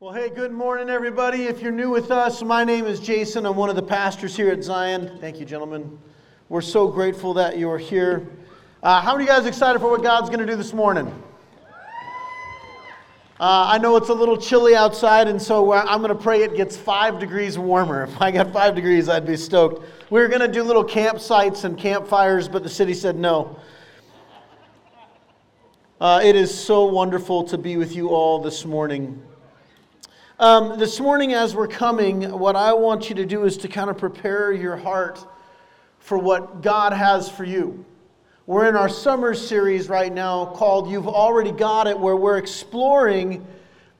Well, hey, good morning, everybody. If you're new with us, my name is Jason. I'm one of the pastors here at Zion. Thank you, gentlemen. We're so grateful that you're here. Uh, how many of you guys excited for what God's going to do this morning? Uh, I know it's a little chilly outside, and so uh, I'm going to pray it gets five degrees warmer. If I got five degrees, I'd be stoked. We were going to do little campsites and campfires, but the city said no. Uh, it is so wonderful to be with you all this morning. Um, this morning, as we're coming, what I want you to do is to kind of prepare your heart for what God has for you. We're in our summer series right now called You've Already Got It, where we're exploring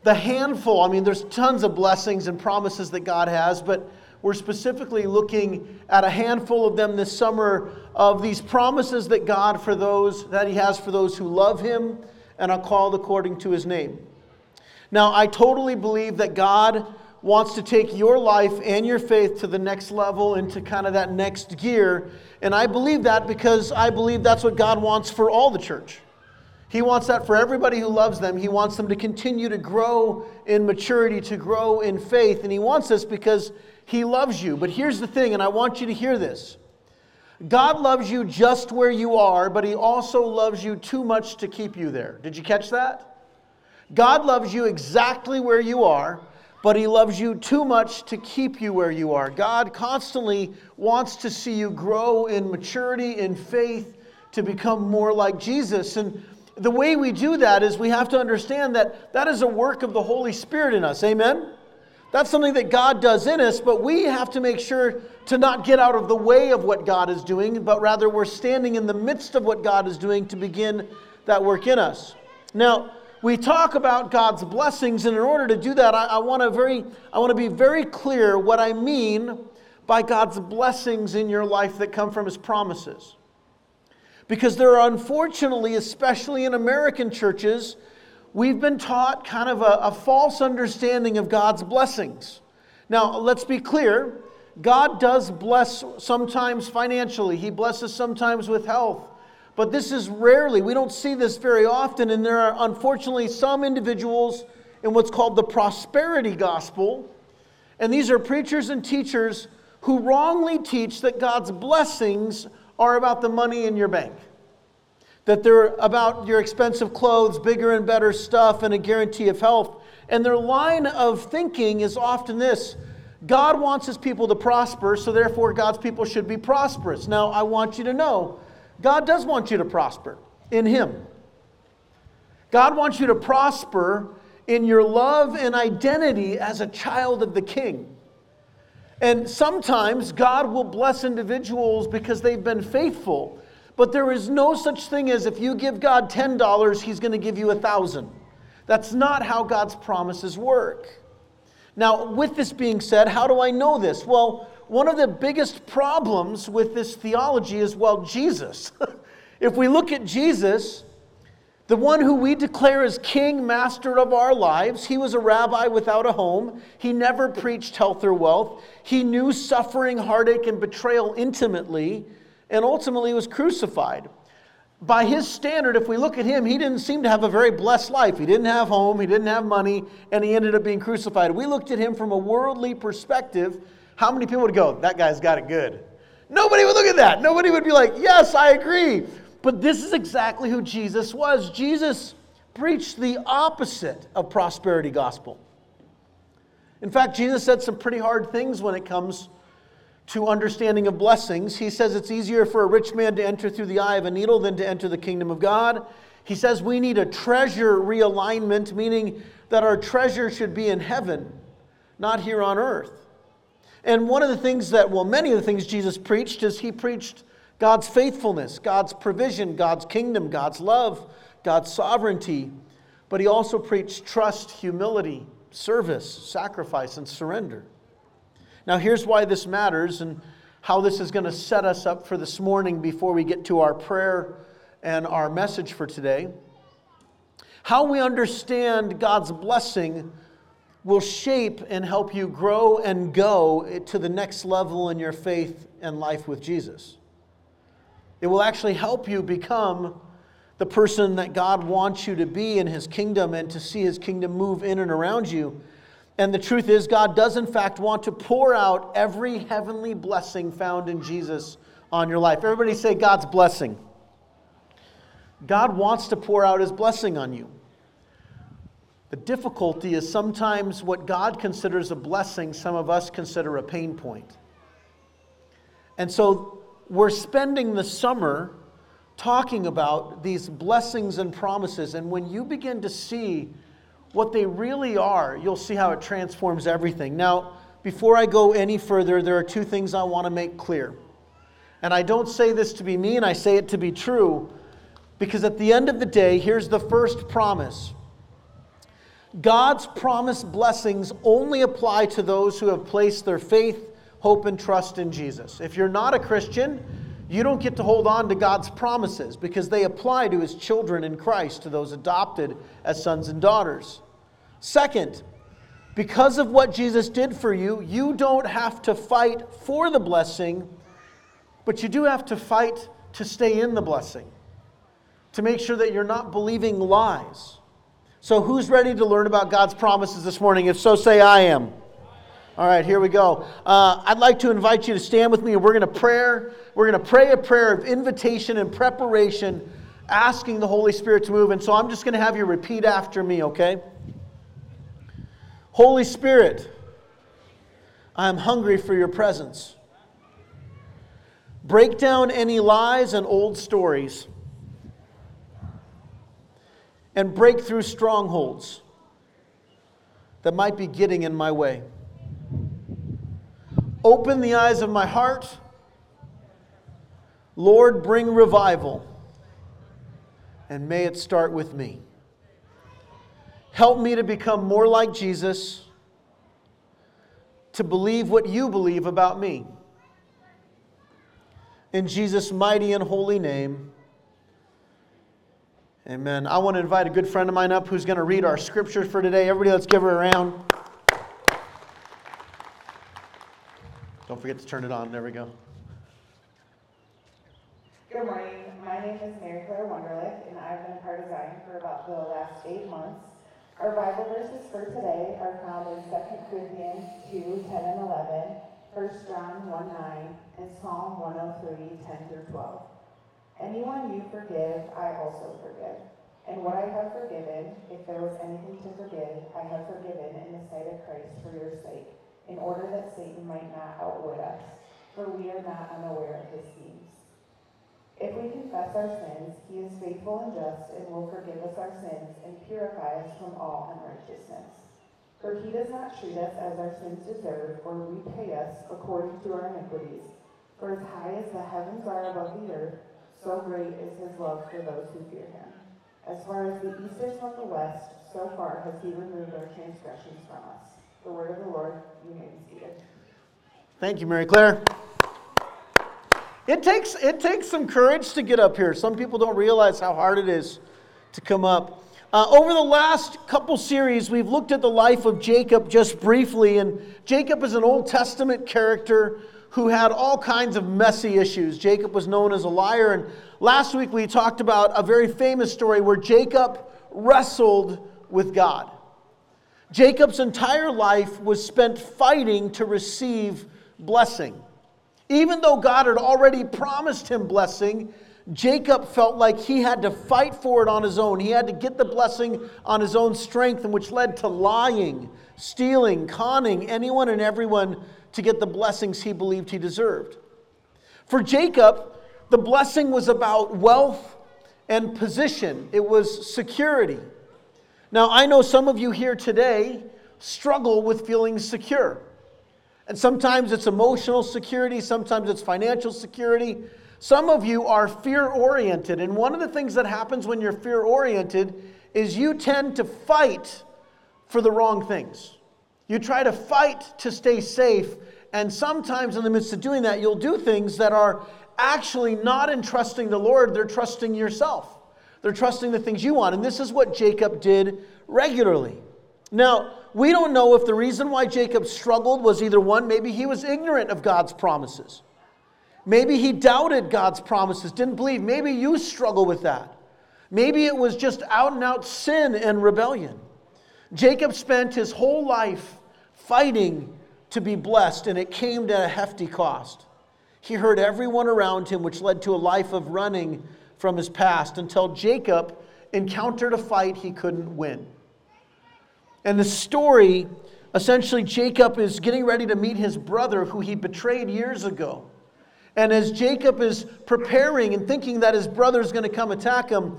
the handful. I mean, there's tons of blessings and promises that God has, but we're specifically looking at a handful of them this summer of these promises that God for those that He has for those who love Him and are called according to His name. Now, I totally believe that God wants to take your life and your faith to the next level, into kind of that next gear. And I believe that because I believe that's what God wants for all the church. He wants that for everybody who loves them. He wants them to continue to grow in maturity, to grow in faith. And He wants this because He loves you. But here's the thing, and I want you to hear this God loves you just where you are, but He also loves you too much to keep you there. Did you catch that? God loves you exactly where you are, but He loves you too much to keep you where you are. God constantly wants to see you grow in maturity, in faith, to become more like Jesus. And the way we do that is we have to understand that that is a work of the Holy Spirit in us. Amen? That's something that God does in us, but we have to make sure to not get out of the way of what God is doing, but rather we're standing in the midst of what God is doing to begin that work in us. Now, we talk about God's blessings, and in order to do that, I, I want to very, I want to be very clear what I mean by God's blessings in your life that come from His promises. Because there are, unfortunately, especially in American churches, we've been taught kind of a, a false understanding of God's blessings. Now, let's be clear God does bless sometimes financially, He blesses sometimes with health. But this is rarely, we don't see this very often, and there are unfortunately some individuals in what's called the prosperity gospel. And these are preachers and teachers who wrongly teach that God's blessings are about the money in your bank, that they're about your expensive clothes, bigger and better stuff, and a guarantee of health. And their line of thinking is often this God wants his people to prosper, so therefore God's people should be prosperous. Now, I want you to know God does want you to prosper in Him. God wants you to prosper in your love and identity as a child of the King. And sometimes God will bless individuals because they've been faithful. But there is no such thing as if you give God $10, He's going to give you a thousand. That's not how God's promises work. Now, with this being said, how do I know this? Well, one of the biggest problems with this theology is well, Jesus. if we look at Jesus, the one who we declare as king, master of our lives, he was a rabbi without a home. He never preached health or wealth. He knew suffering, heartache, and betrayal intimately, and ultimately was crucified. By his standard, if we look at him, he didn't seem to have a very blessed life. He didn't have home, he didn't have money, and he ended up being crucified. We looked at him from a worldly perspective how many people would go, that guy's got it good? Nobody would look at that. Nobody would be like, yes, I agree. But this is exactly who Jesus was. Jesus preached the opposite of prosperity gospel. In fact, Jesus said some pretty hard things when it comes to understanding of blessings. He says it's easier for a rich man to enter through the eye of a needle than to enter the kingdom of God. He says we need a treasure realignment, meaning that our treasure should be in heaven, not here on earth. And one of the things that, well, many of the things Jesus preached is he preached God's faithfulness, God's provision, God's kingdom, God's love, God's sovereignty. But he also preached trust, humility, service, sacrifice, and surrender. Now, here's why this matters and how this is going to set us up for this morning before we get to our prayer and our message for today. How we understand God's blessing will shape and help you grow and go to the next level in your faith and life with Jesus. It will actually help you become the person that God wants you to be in His kingdom and to see His kingdom move in and around you. And the truth is, God does, in fact, want to pour out every heavenly blessing found in Jesus on your life. Everybody say, God's blessing. God wants to pour out his blessing on you. The difficulty is sometimes what God considers a blessing, some of us consider a pain point. And so we're spending the summer talking about these blessings and promises. And when you begin to see what they really are, you'll see how it transforms everything. Now, before I go any further, there are two things I want to make clear. And I don't say this to be mean, I say it to be true, because at the end of the day, here's the first promise God's promised blessings only apply to those who have placed their faith, hope, and trust in Jesus. If you're not a Christian, you don't get to hold on to God's promises because they apply to his children in Christ, to those adopted as sons and daughters. Second, because of what Jesus did for you, you don't have to fight for the blessing, but you do have to fight to stay in the blessing, to make sure that you're not believing lies. So, who's ready to learn about God's promises this morning? If so, say, I am. All right, here we go. Uh, I'd like to invite you to stand with me, and we're going to pray. We're going to pray a prayer of invitation and preparation, asking the Holy Spirit to move. And so I'm just going to have you repeat after me, okay? Holy Spirit, I am hungry for your presence. Break down any lies and old stories, and break through strongholds that might be getting in my way. Open the eyes of my heart. Lord, bring revival. And may it start with me. Help me to become more like Jesus, to believe what you believe about me. In Jesus' mighty and holy name, amen. I want to invite a good friend of mine up who's going to read our scriptures for today. Everybody, let's give her a round. Don't forget to turn it on. There we go. Good morning. My name is Mary Claire Wunderlich, and I've been part of Zion for about the last eight months. Our Bible verses for today are found in 2 Corinthians 2 10 and 11, 1 John 1 9, and Psalm 103 10 through 12. Anyone you forgive, I also forgive. And what I have forgiven, if there was anything to forgive, I have forgiven in the sight of Christ for your sake in order that Satan might not outwit us, for we are not unaware of his schemes. If we confess our sins, he is faithful and just and will forgive us our sins and purify us from all unrighteousness. For he does not treat us as our sins deserve or repay us according to our iniquities. For as high as the heavens are above the earth, so great is his love for those who fear him. As far as the east is from the west, so far has he removed our transgressions from us. The word of the Lord, you may be seated. Thank you, Mary Claire. It takes, it takes some courage to get up here. Some people don't realize how hard it is to come up. Uh, over the last couple series, we've looked at the life of Jacob just briefly, and Jacob is an Old Testament character who had all kinds of messy issues. Jacob was known as a liar, and last week we talked about a very famous story where Jacob wrestled with God. Jacob's entire life was spent fighting to receive blessing. Even though God had already promised him blessing, Jacob felt like he had to fight for it on his own. He had to get the blessing on his own strength, and which led to lying, stealing, conning anyone and everyone to get the blessings he believed he deserved. For Jacob, the blessing was about wealth and position, it was security. Now, I know some of you here today struggle with feeling secure. And sometimes it's emotional security, sometimes it's financial security. Some of you are fear oriented. And one of the things that happens when you're fear oriented is you tend to fight for the wrong things. You try to fight to stay safe. And sometimes, in the midst of doing that, you'll do things that are actually not in trusting the Lord, they're trusting yourself. They're trusting the things you want. And this is what Jacob did regularly. Now, we don't know if the reason why Jacob struggled was either one, maybe he was ignorant of God's promises. Maybe he doubted God's promises, didn't believe. Maybe you struggle with that. Maybe it was just out and out sin and rebellion. Jacob spent his whole life fighting to be blessed, and it came at a hefty cost. He hurt everyone around him, which led to a life of running from his past until Jacob encountered a fight he couldn't win. And the story essentially, Jacob is getting ready to meet his brother who he betrayed years ago. And as Jacob is preparing and thinking that his brother is going to come attack him,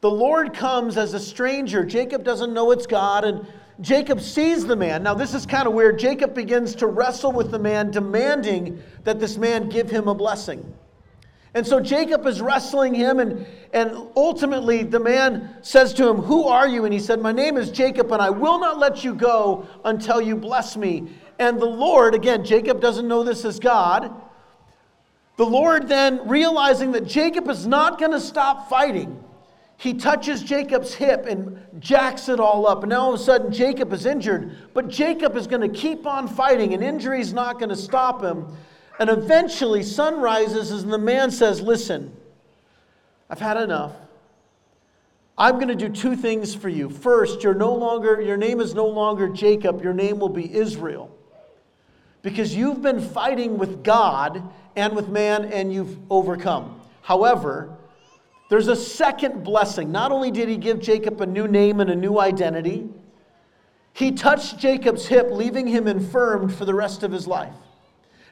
the Lord comes as a stranger. Jacob doesn't know it's God, and Jacob sees the man. Now, this is kind of weird. Jacob begins to wrestle with the man, demanding that this man give him a blessing. And so Jacob is wrestling him, and, and ultimately the man says to him, Who are you? And he said, My name is Jacob, and I will not let you go until you bless me. And the Lord, again, Jacob doesn't know this is God. The Lord then, realizing that Jacob is not going to stop fighting, he touches Jacob's hip and jacks it all up. And now all of a sudden, Jacob is injured. But Jacob is going to keep on fighting, and injury is not going to stop him. And eventually, sun rises, and the man says, Listen, I've had enough. I'm going to do two things for you. First, you're no longer, your name is no longer Jacob, your name will be Israel. Because you've been fighting with God and with man, and you've overcome. However, there's a second blessing. Not only did he give Jacob a new name and a new identity, he touched Jacob's hip, leaving him infirmed for the rest of his life.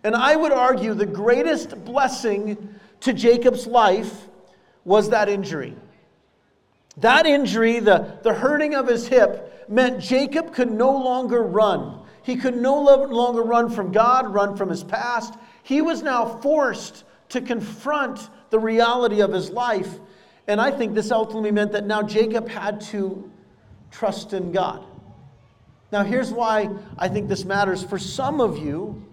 And I would argue the greatest blessing to Jacob's life was that injury. That injury, the, the hurting of his hip, meant Jacob could no longer run. He could no longer run from God, run from his past. He was now forced to confront the reality of his life. And I think this ultimately meant that now Jacob had to trust in God. Now, here's why I think this matters. For some of you,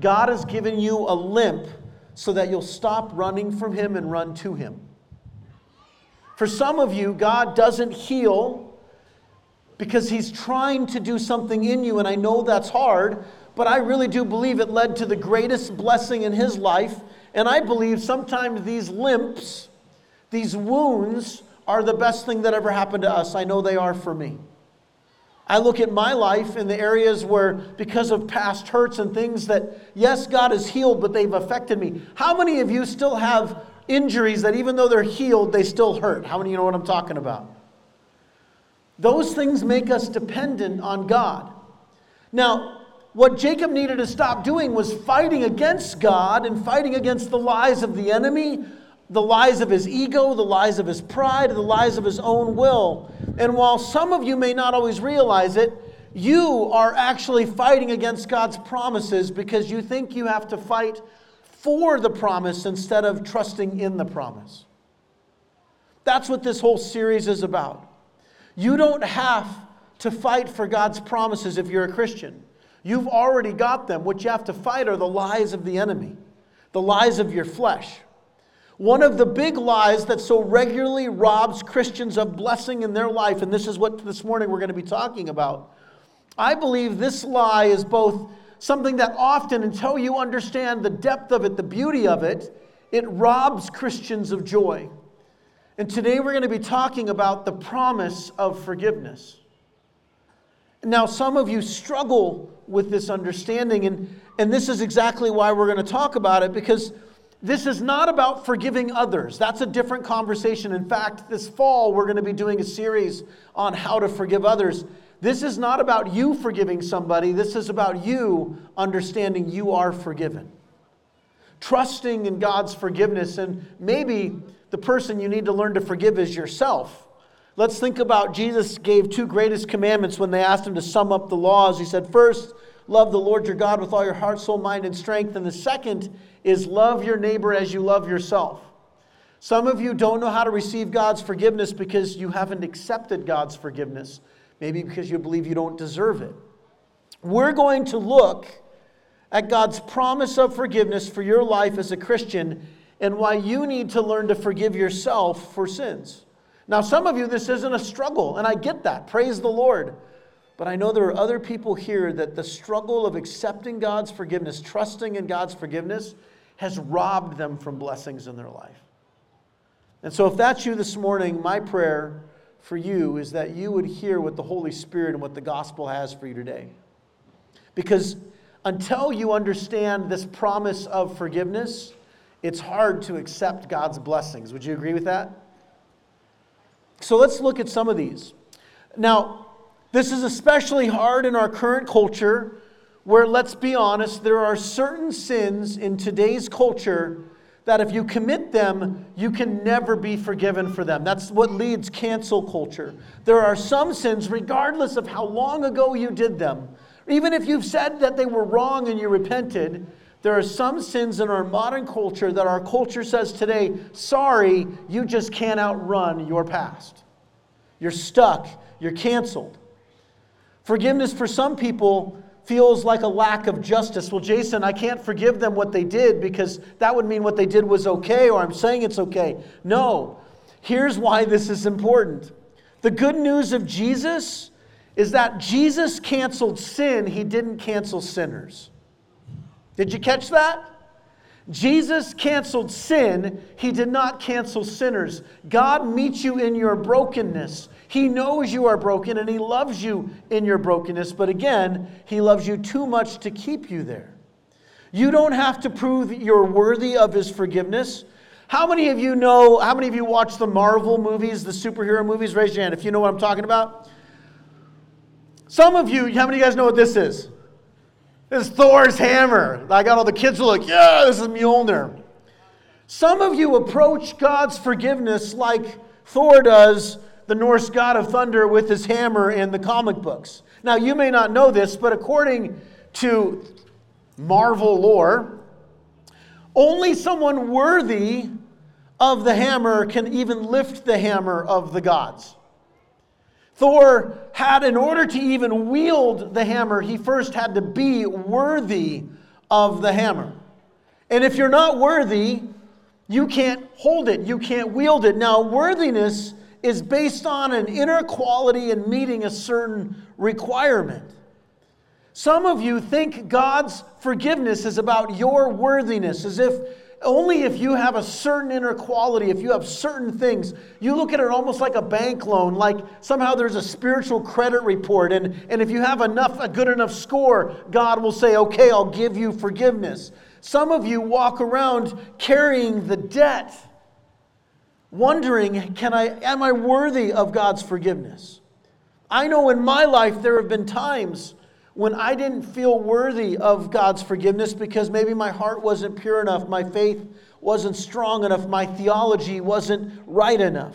God has given you a limp so that you'll stop running from Him and run to Him. For some of you, God doesn't heal because He's trying to do something in you, and I know that's hard, but I really do believe it led to the greatest blessing in His life. And I believe sometimes these limps, these wounds, are the best thing that ever happened to us. I know they are for me. I look at my life in the areas where, because of past hurts and things that, yes, God has healed, but they've affected me. How many of you still have injuries that, even though they're healed, they still hurt? How many of you know what I'm talking about? Those things make us dependent on God. Now, what Jacob needed to stop doing was fighting against God and fighting against the lies of the enemy, the lies of his ego, the lies of his pride, the lies of his own will. And while some of you may not always realize it, you are actually fighting against God's promises because you think you have to fight for the promise instead of trusting in the promise. That's what this whole series is about. You don't have to fight for God's promises if you're a Christian. You've already got them. What you have to fight are the lies of the enemy, the lies of your flesh. One of the big lies that so regularly robs Christians of blessing in their life, and this is what this morning we're going to be talking about. I believe this lie is both something that often, until you understand the depth of it, the beauty of it, it robs Christians of joy. And today we're going to be talking about the promise of forgiveness. Now, some of you struggle with this understanding, and, and this is exactly why we're going to talk about it because this is not about forgiving others. That's a different conversation. In fact, this fall, we're going to be doing a series on how to forgive others. This is not about you forgiving somebody, this is about you understanding you are forgiven. Trusting in God's forgiveness, and maybe the person you need to learn to forgive is yourself. Let's think about Jesus gave two greatest commandments when they asked him to sum up the laws. He said, First, love the Lord your God with all your heart, soul, mind, and strength. And the second is love your neighbor as you love yourself. Some of you don't know how to receive God's forgiveness because you haven't accepted God's forgiveness, maybe because you believe you don't deserve it. We're going to look at God's promise of forgiveness for your life as a Christian and why you need to learn to forgive yourself for sins. Now, some of you, this isn't a struggle, and I get that. Praise the Lord. But I know there are other people here that the struggle of accepting God's forgiveness, trusting in God's forgiveness, has robbed them from blessings in their life. And so, if that's you this morning, my prayer for you is that you would hear what the Holy Spirit and what the gospel has for you today. Because until you understand this promise of forgiveness, it's hard to accept God's blessings. Would you agree with that? So let's look at some of these. Now, this is especially hard in our current culture where, let's be honest, there are certain sins in today's culture that if you commit them, you can never be forgiven for them. That's what leads cancel culture. There are some sins, regardless of how long ago you did them, even if you've said that they were wrong and you repented, there are some sins in our modern culture that our culture says today, sorry, you just can't outrun your past. You're stuck, you're canceled. Forgiveness for some people feels like a lack of justice. Well, Jason, I can't forgive them what they did because that would mean what they did was okay or I'm saying it's okay. No. Here's why this is important. The good news of Jesus is that Jesus canceled sin, he didn't cancel sinners. Did you catch that? Jesus canceled sin, he did not cancel sinners. God meets you in your brokenness. He knows you are broken and he loves you in your brokenness, but again, he loves you too much to keep you there. You don't have to prove you're worthy of his forgiveness. How many of you know, how many of you watch the Marvel movies, the superhero movies? Raise your hand if you know what I'm talking about. Some of you, how many of you guys know what this is? This is Thor's hammer. I got all the kids like, yeah, this is Mjolnir. Some of you approach God's forgiveness like Thor does the Norse god of thunder with his hammer in the comic books. Now, you may not know this, but according to Marvel lore, only someone worthy of the hammer can even lift the hammer of the gods. Thor had, in order to even wield the hammer, he first had to be worthy of the hammer. And if you're not worthy, you can't hold it, you can't wield it. Now, worthiness is based on an inner quality and meeting a certain requirement. Some of you think God's forgiveness is about your worthiness, as if only if you have a certain inner quality, if you have certain things, you look at it almost like a bank loan, like somehow there's a spiritual credit report. And, and if you have enough, a good enough score, God will say, okay, I'll give you forgiveness. Some of you walk around carrying the debt, wondering, can I, am I worthy of God's forgiveness? I know in my life there have been times when I didn't feel worthy of God's forgiveness because maybe my heart wasn't pure enough, my faith wasn't strong enough, my theology wasn't right enough.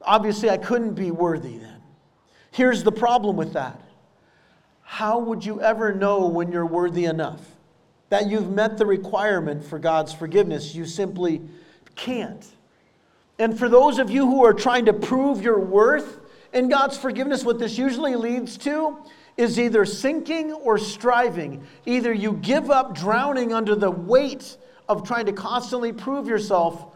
Obviously, I couldn't be worthy then. Here's the problem with that how would you ever know when you're worthy enough? That you've met the requirement for God's forgiveness. You simply can't. And for those of you who are trying to prove your worth in God's forgiveness, what this usually leads to is either sinking or striving. Either you give up drowning under the weight of trying to constantly prove yourself,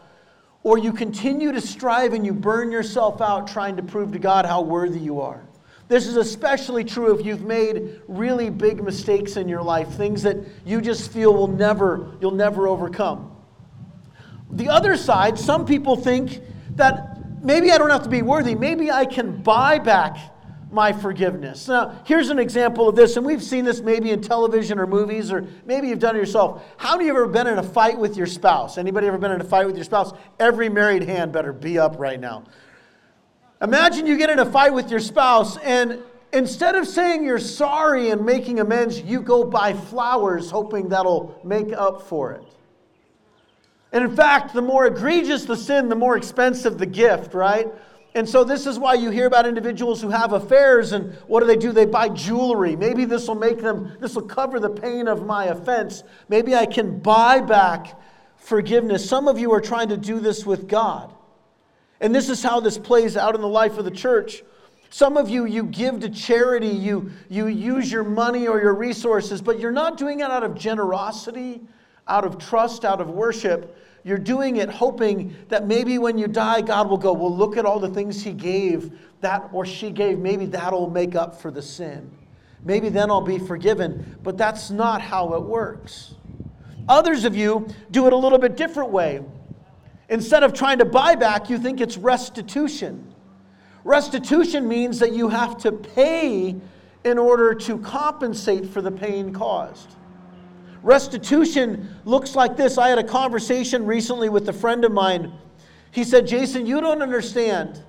or you continue to strive and you burn yourself out trying to prove to God how worthy you are. This is especially true if you've made really big mistakes in your life, things that you just feel will never you'll never overcome. The other side, some people think that maybe I don't have to be worthy, maybe I can buy back my forgiveness. Now, here's an example of this, and we've seen this maybe in television or movies, or maybe you've done it yourself. How many of you ever been in a fight with your spouse? Anybody ever been in a fight with your spouse? Every married hand better be up right now. Imagine you get in a fight with your spouse, and instead of saying you're sorry and making amends, you go buy flowers hoping that'll make up for it. And in fact, the more egregious the sin, the more expensive the gift, right? And so, this is why you hear about individuals who have affairs, and what do they do? They buy jewelry. Maybe this will make them, this will cover the pain of my offense. Maybe I can buy back forgiveness. Some of you are trying to do this with God. And this is how this plays out in the life of the church. Some of you, you give to charity, you, you use your money or your resources, but you're not doing it out of generosity, out of trust, out of worship. You're doing it hoping that maybe when you die, God will go, Well, look at all the things He gave, that or she gave. Maybe that'll make up for the sin. Maybe then I'll be forgiven. But that's not how it works. Others of you do it a little bit different way. Instead of trying to buy back, you think it's restitution. Restitution means that you have to pay in order to compensate for the pain caused. Restitution looks like this. I had a conversation recently with a friend of mine. He said, Jason, you don't understand.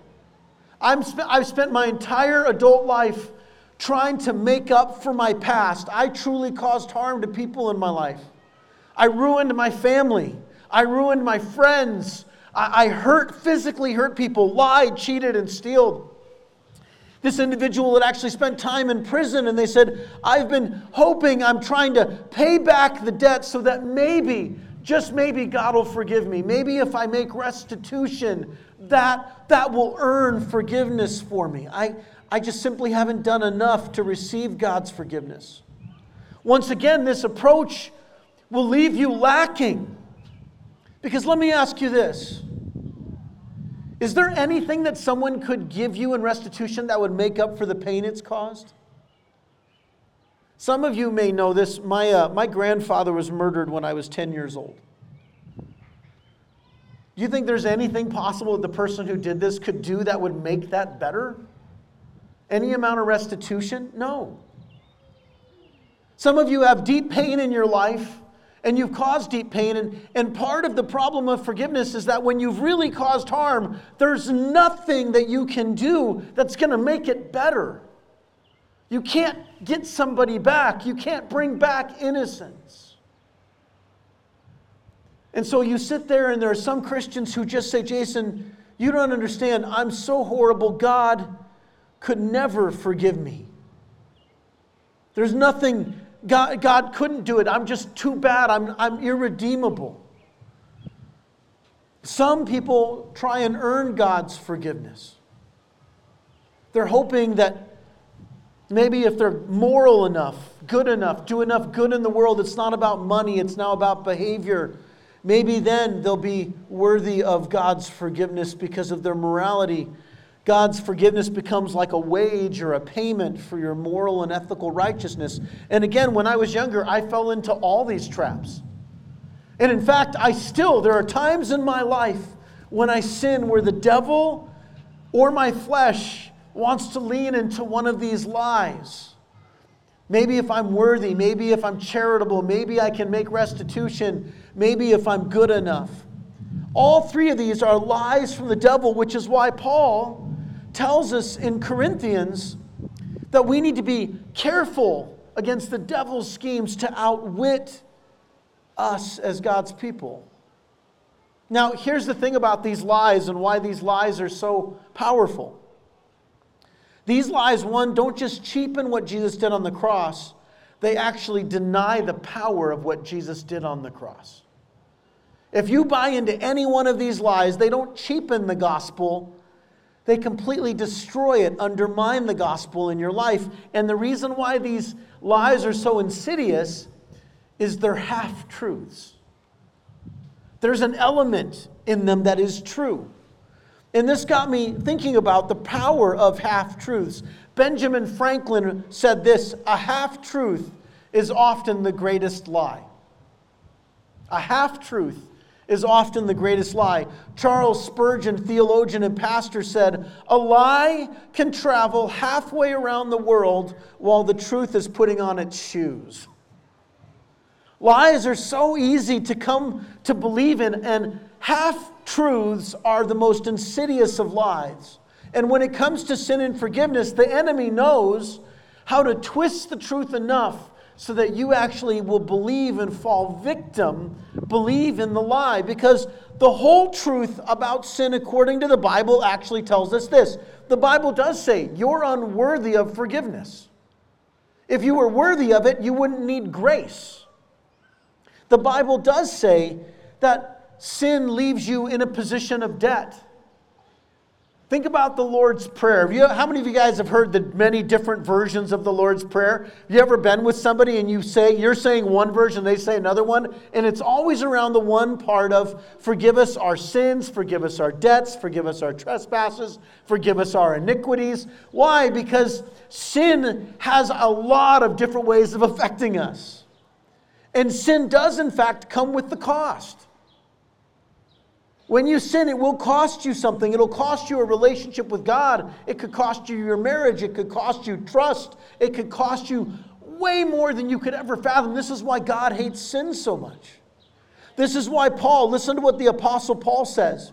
I'm sp- I've spent my entire adult life trying to make up for my past. I truly caused harm to people in my life. I ruined my family. I ruined my friends. I, I hurt, physically hurt people, lied, cheated, and stealed. This individual had actually spent time in prison, and they said, I've been hoping, I'm trying to pay back the debt so that maybe, just maybe, God will forgive me. Maybe if I make restitution, that, that will earn forgiveness for me. I, I just simply haven't done enough to receive God's forgiveness. Once again, this approach will leave you lacking. Because let me ask you this is there anything that someone could give you in restitution that would make up for the pain it's caused? Some of you may know this. My, uh, my grandfather was murdered when I was 10 years old. Do you think there's anything possible that the person who did this could do that would make that better? Any amount of restitution? No. Some of you have deep pain in your life and you've caused deep pain. And, and part of the problem of forgiveness is that when you've really caused harm, there's nothing that you can do that's going to make it better. You can't get somebody back, you can't bring back innocence. And so you sit there, and there are some Christians who just say, Jason, you don't understand. I'm so horrible. God could never forgive me. There's nothing God, God couldn't do it. I'm just too bad. I'm, I'm irredeemable. Some people try and earn God's forgiveness. They're hoping that maybe if they're moral enough, good enough, do enough good in the world, it's not about money, it's now about behavior. Maybe then they'll be worthy of God's forgiveness because of their morality God's forgiveness becomes like a wage or a payment for your moral and ethical righteousness. And again, when I was younger, I fell into all these traps. And in fact, I still, there are times in my life when I sin where the devil or my flesh wants to lean into one of these lies. Maybe if I'm worthy, maybe if I'm charitable, maybe I can make restitution, maybe if I'm good enough. All three of these are lies from the devil, which is why Paul tells us in Corinthians that we need to be careful against the devil's schemes to outwit us as God's people. Now, here's the thing about these lies and why these lies are so powerful. These lies, one, don't just cheapen what Jesus did on the cross, they actually deny the power of what Jesus did on the cross. If you buy into any one of these lies, they don't cheapen the gospel, they completely destroy it, undermine the gospel in your life. And the reason why these lies are so insidious is they're half truths. There's an element in them that is true. And this got me thinking about the power of half truths. Benjamin Franklin said this a half truth is often the greatest lie. A half truth is often the greatest lie. Charles Spurgeon, theologian and pastor, said, A lie can travel halfway around the world while the truth is putting on its shoes. Lies are so easy to come to believe in, and half truths are the most insidious of lies. And when it comes to sin and forgiveness, the enemy knows how to twist the truth enough so that you actually will believe and fall victim, believe in the lie. Because the whole truth about sin, according to the Bible, actually tells us this. The Bible does say you're unworthy of forgiveness. If you were worthy of it, you wouldn't need grace. The Bible does say that sin leaves you in a position of debt. Think about the Lord's Prayer. You, how many of you guys have heard the many different versions of the Lord's Prayer? Have you ever been with somebody and you say, you're saying one version, they say another one, and it's always around the one part of forgive us our sins, forgive us our debts, forgive us our trespasses, forgive us our iniquities. Why? Because sin has a lot of different ways of affecting us. And sin does, in fact, come with the cost. When you sin, it will cost you something. It'll cost you a relationship with God. It could cost you your marriage. It could cost you trust. It could cost you way more than you could ever fathom. This is why God hates sin so much. This is why Paul, listen to what the Apostle Paul says.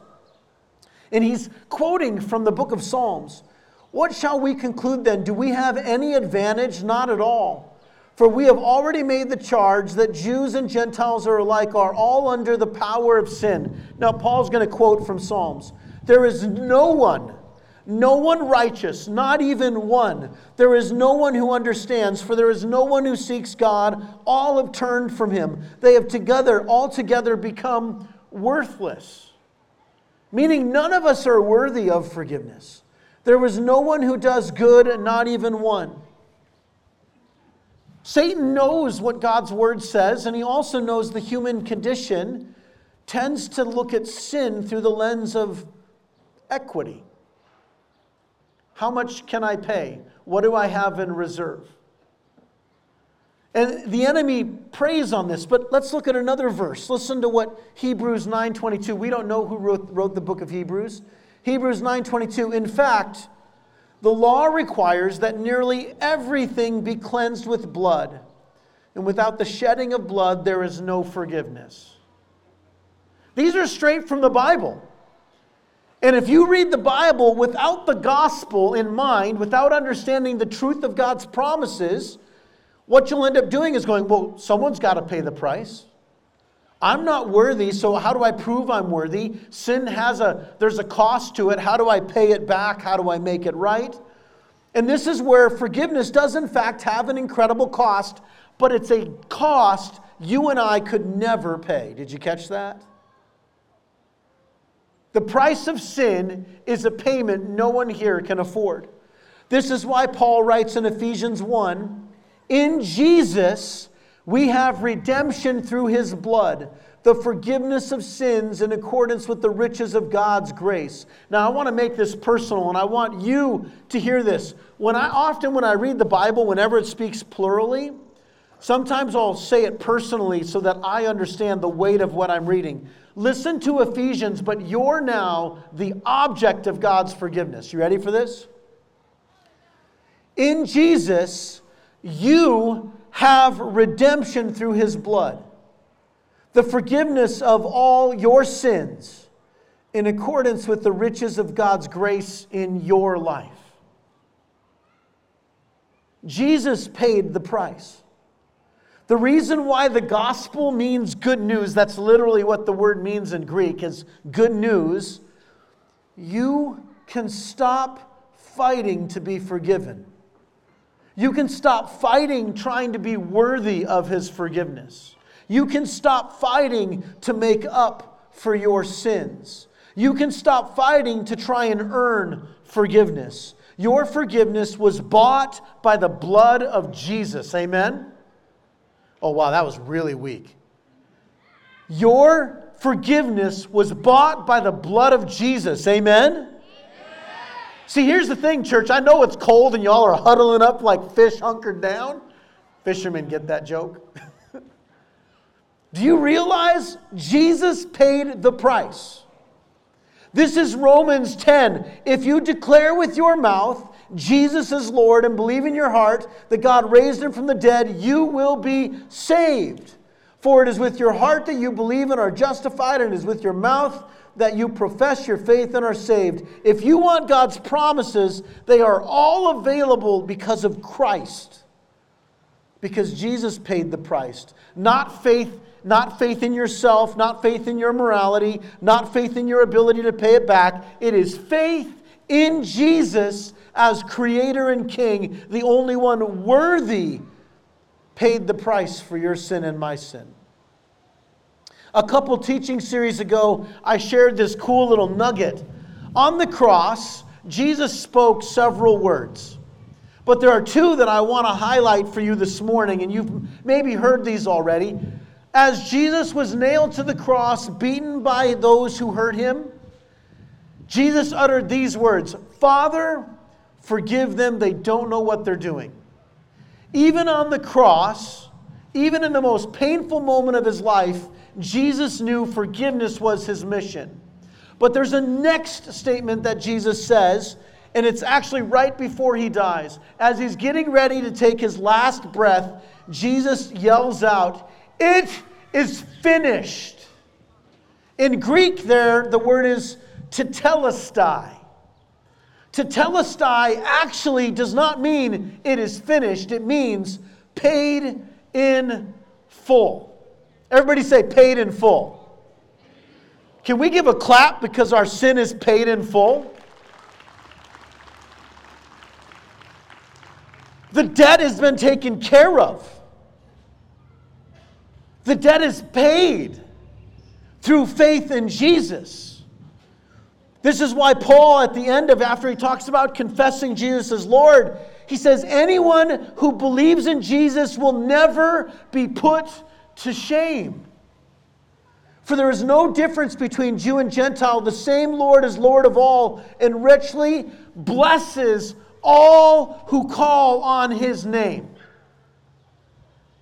And he's quoting from the book of Psalms. What shall we conclude then? Do we have any advantage? Not at all. For we have already made the charge that Jews and Gentiles are alike, are all under the power of sin. Now, Paul's going to quote from Psalms There is no one, no one righteous, not even one. There is no one who understands, for there is no one who seeks God. All have turned from him. They have together, altogether become worthless. Meaning, none of us are worthy of forgiveness. There was no one who does good, and not even one. Satan knows what God's word says, and he also knows the human condition tends to look at sin through the lens of equity. How much can I pay? What do I have in reserve? And the enemy preys on this, but let's look at another verse. Listen to what Hebrews 9:22. We don't know who wrote, wrote the book of Hebrews. Hebrews 9:22. In fact, the law requires that nearly everything be cleansed with blood, and without the shedding of blood there is no forgiveness. These are straight from the Bible. And if you read the Bible without the gospel in mind, without understanding the truth of God's promises, what you'll end up doing is going, well, someone's got to pay the price. I'm not worthy, so how do I prove I'm worthy? Sin has a there's a cost to it. How do I pay it back? How do I make it right? And this is where forgiveness does in fact have an incredible cost, but it's a cost you and I could never pay. Did you catch that? The price of sin is a payment no one here can afford. This is why Paul writes in Ephesians 1 in Jesus, we have redemption through his blood, the forgiveness of sins in accordance with the riches of God's grace. Now, I want to make this personal and I want you to hear this. When I often, when I read the Bible, whenever it speaks plurally, sometimes I'll say it personally so that I understand the weight of what I'm reading. Listen to Ephesians, but you're now the object of God's forgiveness. You ready for this? In Jesus, you have redemption through his blood, the forgiveness of all your sins in accordance with the riches of God's grace in your life. Jesus paid the price. The reason why the gospel means good news, that's literally what the word means in Greek, is good news. You can stop fighting to be forgiven. You can stop fighting trying to be worthy of His forgiveness. You can stop fighting to make up for your sins. You can stop fighting to try and earn forgiveness. Your forgiveness was bought by the blood of Jesus. Amen? Oh, wow, that was really weak. Your forgiveness was bought by the blood of Jesus. Amen? See, here's the thing, church. I know it's cold and y'all are huddling up like fish hunkered down. Fishermen get that joke. Do you realize Jesus paid the price? This is Romans 10. If you declare with your mouth Jesus is Lord and believe in your heart that God raised him from the dead, you will be saved. For it is with your heart that you believe and are justified, and it is with your mouth that you profess your faith and are saved. If you want God's promises, they are all available because of Christ. Because Jesus paid the price. Not faith, not faith in yourself, not faith in your morality, not faith in your ability to pay it back. It is faith in Jesus as creator and king, the only one worthy paid the price for your sin and my sin. A couple teaching series ago, I shared this cool little nugget. On the cross, Jesus spoke several words. But there are two that I want to highlight for you this morning, and you've maybe heard these already. As Jesus was nailed to the cross, beaten by those who hurt him, Jesus uttered these words Father, forgive them, they don't know what they're doing. Even on the cross, even in the most painful moment of his life, Jesus knew forgiveness was his mission. But there's a next statement that Jesus says, and it's actually right before he dies. As he's getting ready to take his last breath, Jesus yells out, It is finished. In Greek, there, the word is tetelestai. Tetelestai actually does not mean it is finished, it means paid in full. Everybody say paid in full. Can we give a clap because our sin is paid in full? The debt has been taken care of. The debt is paid through faith in Jesus. This is why Paul, at the end of after he talks about confessing Jesus as Lord, he says, Anyone who believes in Jesus will never be put to shame. For there is no difference between Jew and Gentile. The same Lord is Lord of all and richly blesses all who call on his name.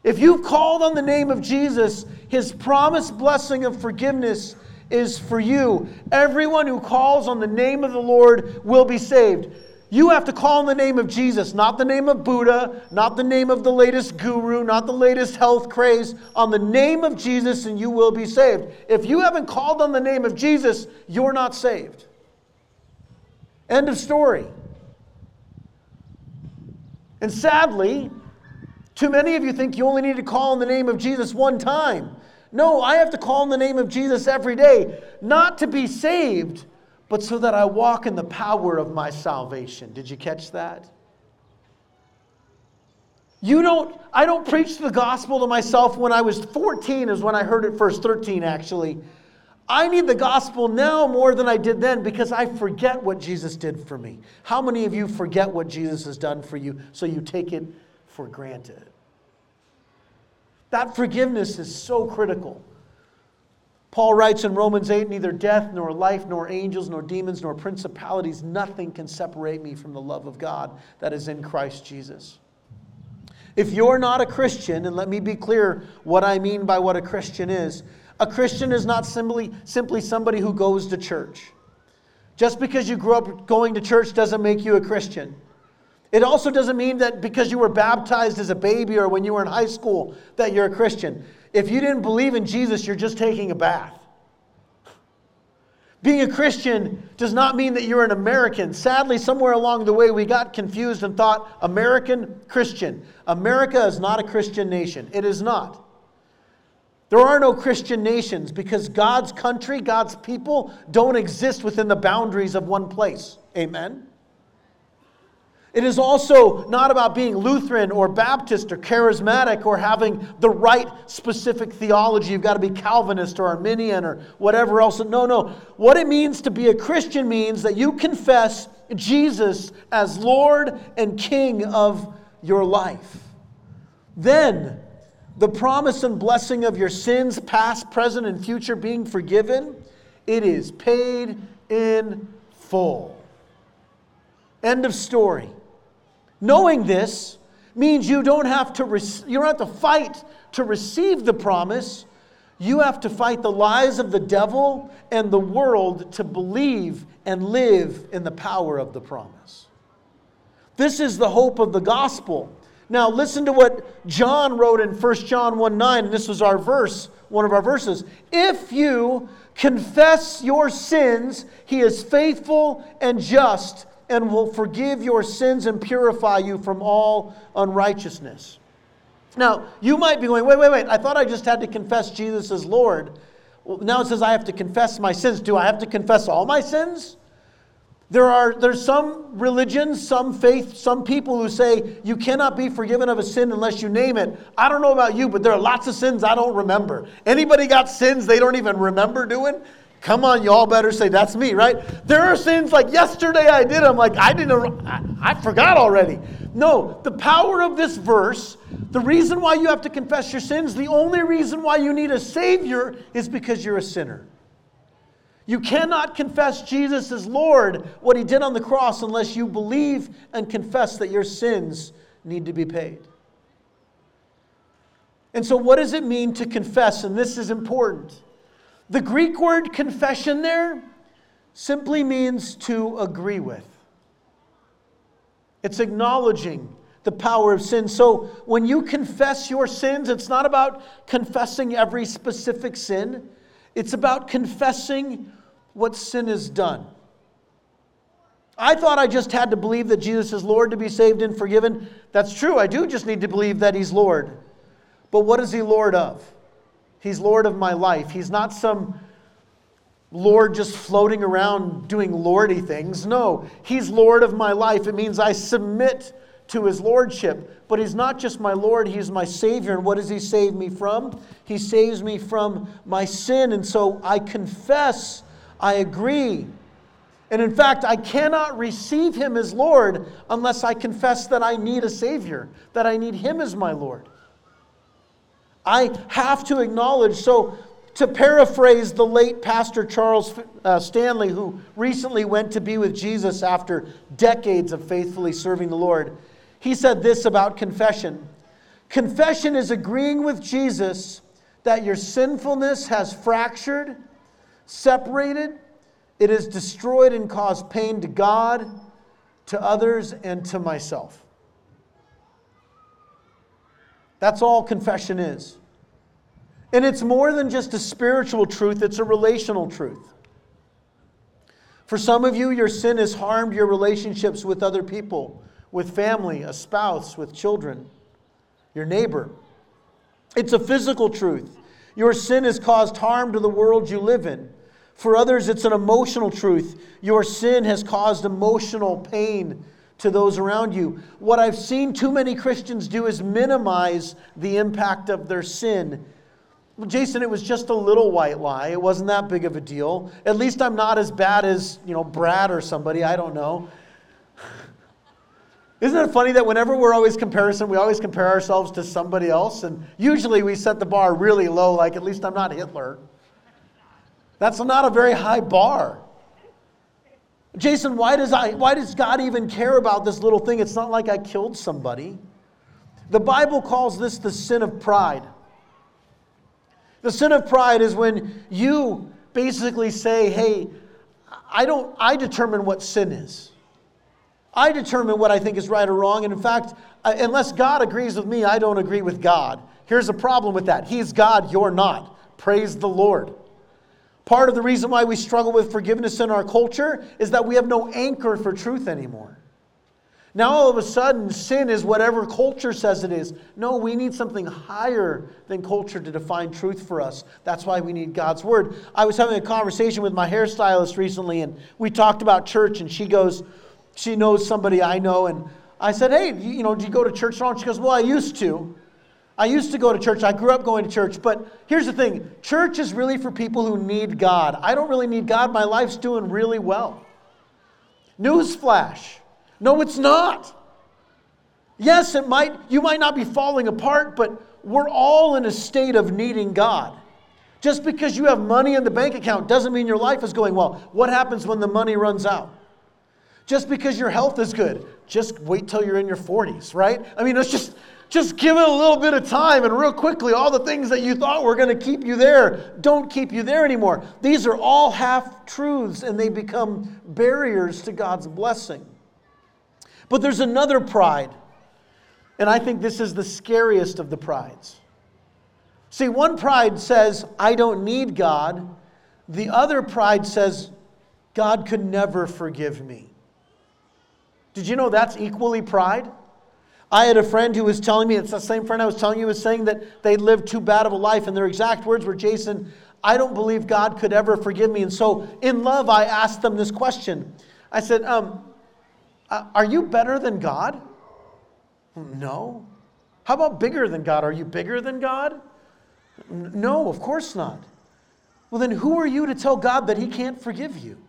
If you've called on the name of Jesus, his promised blessing of forgiveness is for you. Everyone who calls on the name of the Lord will be saved. You have to call on the name of Jesus, not the name of Buddha, not the name of the latest guru, not the latest health craze. On the name of Jesus, and you will be saved. If you haven't called on the name of Jesus, you're not saved. End of story. And sadly, too many of you think you only need to call on the name of Jesus one time. No, I have to call on the name of Jesus every day, not to be saved but so that I walk in the power of my salvation. Did you catch that? You don't, I don't preach the gospel to myself when I was 14, is when I heard it first, 13 actually. I need the gospel now more than I did then because I forget what Jesus did for me. How many of you forget what Jesus has done for you so you take it for granted? That forgiveness is so critical. Paul writes in Romans 8 neither death, nor life, nor angels, nor demons, nor principalities, nothing can separate me from the love of God that is in Christ Jesus. If you're not a Christian, and let me be clear what I mean by what a Christian is, a Christian is not simply, simply somebody who goes to church. Just because you grew up going to church doesn't make you a Christian. It also doesn't mean that because you were baptized as a baby or when you were in high school that you're a Christian. If you didn't believe in Jesus, you're just taking a bath. Being a Christian does not mean that you're an American. Sadly, somewhere along the way, we got confused and thought American Christian. America is not a Christian nation. It is not. There are no Christian nations because God's country, God's people don't exist within the boundaries of one place. Amen. It is also not about being Lutheran or Baptist or charismatic or having the right specific theology. You've got to be Calvinist or Arminian or whatever else. No, no. What it means to be a Christian means that you confess Jesus as Lord and King of your life. Then, the promise and blessing of your sins, past, present, and future, being forgiven, it is paid in full. End of story. Knowing this means you don't have to, you don't have to fight to receive the promise. You have to fight the lies of the devil and the world to believe and live in the power of the promise. This is the hope of the gospel. Now, listen to what John wrote in 1 John 1 9, and this was our verse, one of our verses. If you confess your sins, he is faithful and just and will forgive your sins and purify you from all unrighteousness. Now, you might be going, wait, wait, wait, I thought I just had to confess Jesus as Lord. Well, now it says I have to confess my sins. Do I have to confess all my sins? There are there's some religions, some faith, some people who say you cannot be forgiven of a sin unless you name it. I don't know about you, but there are lots of sins I don't remember. Anybody got sins they don't even remember doing? Come on, y'all better say that's me, right? There are sins like yesterday I did. I'm like, I didn't, I, I forgot already. No, the power of this verse, the reason why you have to confess your sins, the only reason why you need a Savior is because you're a sinner. You cannot confess Jesus as Lord, what He did on the cross, unless you believe and confess that your sins need to be paid. And so, what does it mean to confess? And this is important. The Greek word confession there simply means to agree with. It's acknowledging the power of sin. So when you confess your sins, it's not about confessing every specific sin, it's about confessing what sin has done. I thought I just had to believe that Jesus is Lord to be saved and forgiven. That's true. I do just need to believe that He's Lord. But what is He Lord of? He's Lord of my life. He's not some Lord just floating around doing lordy things. No, He's Lord of my life. It means I submit to His Lordship. But He's not just my Lord, He's my Savior. And what does He save me from? He saves me from my sin. And so I confess, I agree. And in fact, I cannot receive Him as Lord unless I confess that I need a Savior, that I need Him as my Lord. I have to acknowledge. So, to paraphrase the late Pastor Charles uh, Stanley, who recently went to be with Jesus after decades of faithfully serving the Lord, he said this about confession Confession is agreeing with Jesus that your sinfulness has fractured, separated, it has destroyed and caused pain to God, to others, and to myself. That's all confession is. And it's more than just a spiritual truth, it's a relational truth. For some of you, your sin has harmed your relationships with other people, with family, a spouse, with children, your neighbor. It's a physical truth. Your sin has caused harm to the world you live in. For others, it's an emotional truth. Your sin has caused emotional pain to those around you. What I've seen too many Christians do is minimize the impact of their sin well, Jason, it was just a little white lie. It wasn't that big of a deal. At least I'm not as bad as, you know, Brad or somebody. I don't know. Isn't it funny that whenever we're always comparison, we always compare ourselves to somebody else? And usually we set the bar really low, like at least I'm not Hitler. That's not a very high bar. Jason, why does, I, why does God even care about this little thing? It's not like I killed somebody. The Bible calls this the sin of pride. The sin of pride is when you basically say, hey, I don't I determine what sin is. I determine what I think is right or wrong. And in fact, uh, unless God agrees with me, I don't agree with God. Here's a problem with that. He's God, you're not. Praise the Lord. Part of the reason why we struggle with forgiveness in our culture is that we have no anchor for truth anymore. Now, all of a sudden, sin is whatever culture says it is. No, we need something higher than culture to define truth for us. That's why we need God's word. I was having a conversation with my hairstylist recently, and we talked about church, and she goes, she knows somebody I know, and I said, Hey, you know, do you go to church at all? She goes, Well, I used to. I used to go to church. I grew up going to church. But here's the thing church is really for people who need God. I don't really need God. My life's doing really well. Newsflash no, it's not. Yes, it might, you might not be falling apart, but we're all in a state of needing God. Just because you have money in the bank account doesn't mean your life is going well. What happens when the money runs out? Just because your health is good, just wait till you're in your 40s, right? I mean, let's just just give it a little bit of time and real quickly all the things that you thought were going to keep you there don't keep you there anymore. These are all half truths and they become barriers to God's blessing. But there's another pride, and I think this is the scariest of the prides. See, one pride says, I don't need God. The other pride says, God could never forgive me. Did you know that's equally pride? I had a friend who was telling me, it's the same friend I was telling you, was saying that they lived too bad of a life. And their exact words were, Jason, I don't believe God could ever forgive me. And so in love, I asked them this question. I said, um, uh, are you better than God? No. How about bigger than God? Are you bigger than God? No, of course not. Well, then who are you to tell God that He can't forgive you?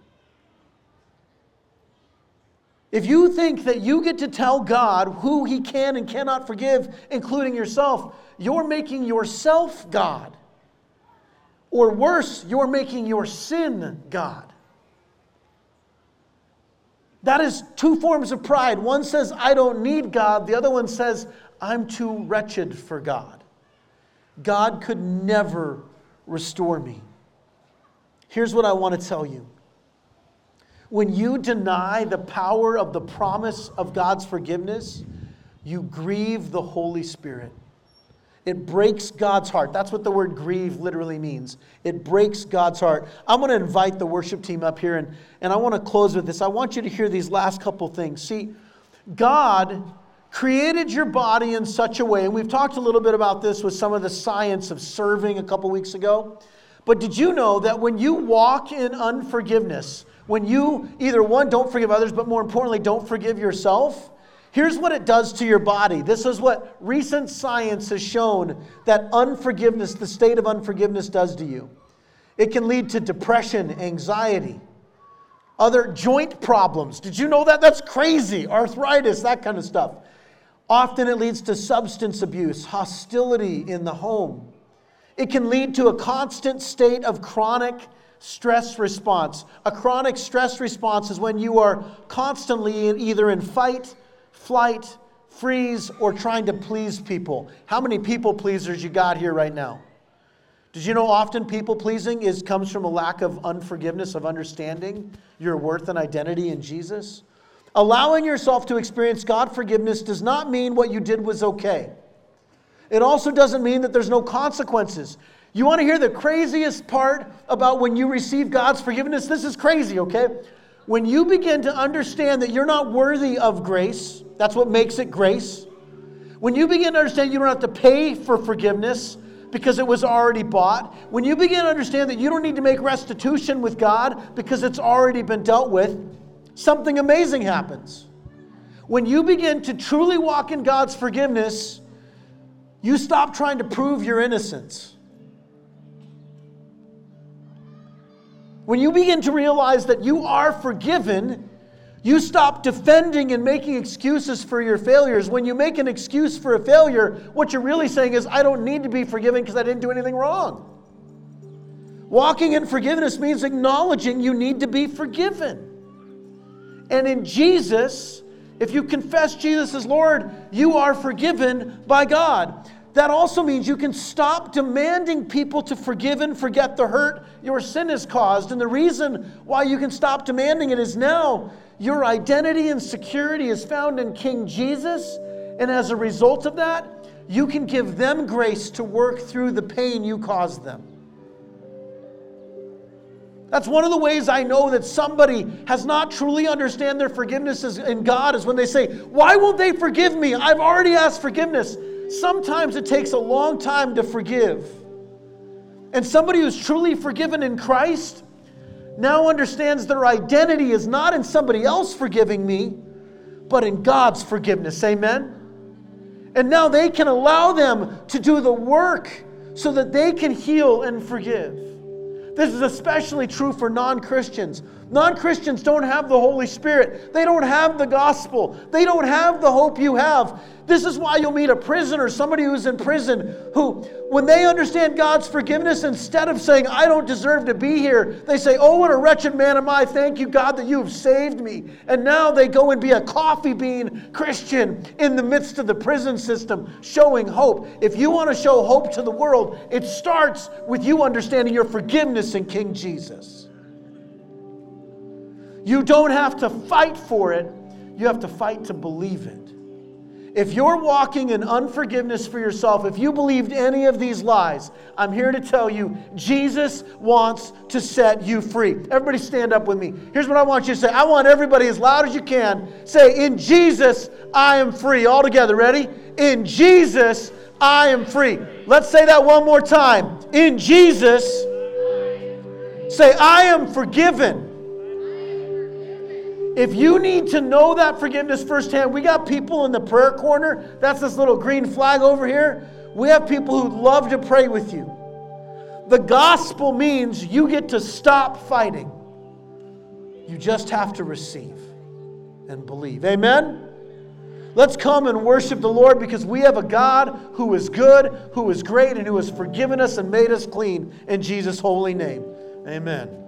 If you think that you get to tell God who He can and cannot forgive, including yourself, you're making yourself God. Or worse, you're making your sin God. That is two forms of pride. One says, I don't need God. The other one says, I'm too wretched for God. God could never restore me. Here's what I want to tell you when you deny the power of the promise of God's forgiveness, you grieve the Holy Spirit. It breaks God's heart. That's what the word grieve literally means. It breaks God's heart. I'm going to invite the worship team up here, and, and I want to close with this. I want you to hear these last couple things. See, God created your body in such a way, and we've talked a little bit about this with some of the science of serving a couple weeks ago. But did you know that when you walk in unforgiveness, when you either one, don't forgive others, but more importantly, don't forgive yourself, Here's what it does to your body. This is what recent science has shown that unforgiveness, the state of unforgiveness, does to you. It can lead to depression, anxiety, other joint problems. Did you know that? That's crazy. Arthritis, that kind of stuff. Often it leads to substance abuse, hostility in the home. It can lead to a constant state of chronic stress response. A chronic stress response is when you are constantly in either in fight, flight, freeze, or trying to please people. How many people pleasers you got here right now? Did you know often people pleasing is comes from a lack of unforgiveness of understanding your worth and identity in Jesus? Allowing yourself to experience God forgiveness does not mean what you did was okay. It also doesn't mean that there's no consequences. You want to hear the craziest part about when you receive God's forgiveness? This is crazy, okay? When you begin to understand that you're not worthy of grace, that's what makes it grace. When you begin to understand you don't have to pay for forgiveness because it was already bought, when you begin to understand that you don't need to make restitution with God because it's already been dealt with, something amazing happens. When you begin to truly walk in God's forgiveness, you stop trying to prove your innocence. When you begin to realize that you are forgiven, you stop defending and making excuses for your failures. When you make an excuse for a failure, what you're really saying is, I don't need to be forgiven because I didn't do anything wrong. Walking in forgiveness means acknowledging you need to be forgiven. And in Jesus, if you confess Jesus as Lord, you are forgiven by God that also means you can stop demanding people to forgive and forget the hurt your sin has caused. And the reason why you can stop demanding it is now your identity and security is found in King Jesus. And as a result of that, you can give them grace to work through the pain you caused them. That's one of the ways I know that somebody has not truly understand their forgiveness in God is when they say, "Why won't they forgive me? I've already asked forgiveness." Sometimes it takes a long time to forgive. And somebody who's truly forgiven in Christ now understands their identity is not in somebody else forgiving me, but in God's forgiveness. Amen? And now they can allow them to do the work so that they can heal and forgive. This is especially true for non Christians. Non Christians don't have the Holy Spirit, they don't have the gospel, they don't have the hope you have. This is why you'll meet a prisoner, somebody who's in prison, who, when they understand God's forgiveness, instead of saying, I don't deserve to be here, they say, Oh, what a wretched man am I. Thank you, God, that you have saved me. And now they go and be a coffee bean Christian in the midst of the prison system, showing hope. If you want to show hope to the world, it starts with you understanding your forgiveness in King Jesus. You don't have to fight for it, you have to fight to believe it. If you're walking in unforgiveness for yourself, if you believed any of these lies, I'm here to tell you Jesus wants to set you free. Everybody stand up with me. Here's what I want you to say. I want everybody as loud as you can say, In Jesus, I am free. All together, ready? In Jesus, I am free. Let's say that one more time. In Jesus, say, I am forgiven. If you need to know that forgiveness firsthand, we got people in the prayer corner. That's this little green flag over here. We have people who love to pray with you. The gospel means you get to stop fighting. You just have to receive and believe. Amen? Let's come and worship the Lord because we have a God who is good, who is great, and who has forgiven us and made us clean in Jesus' holy name. Amen.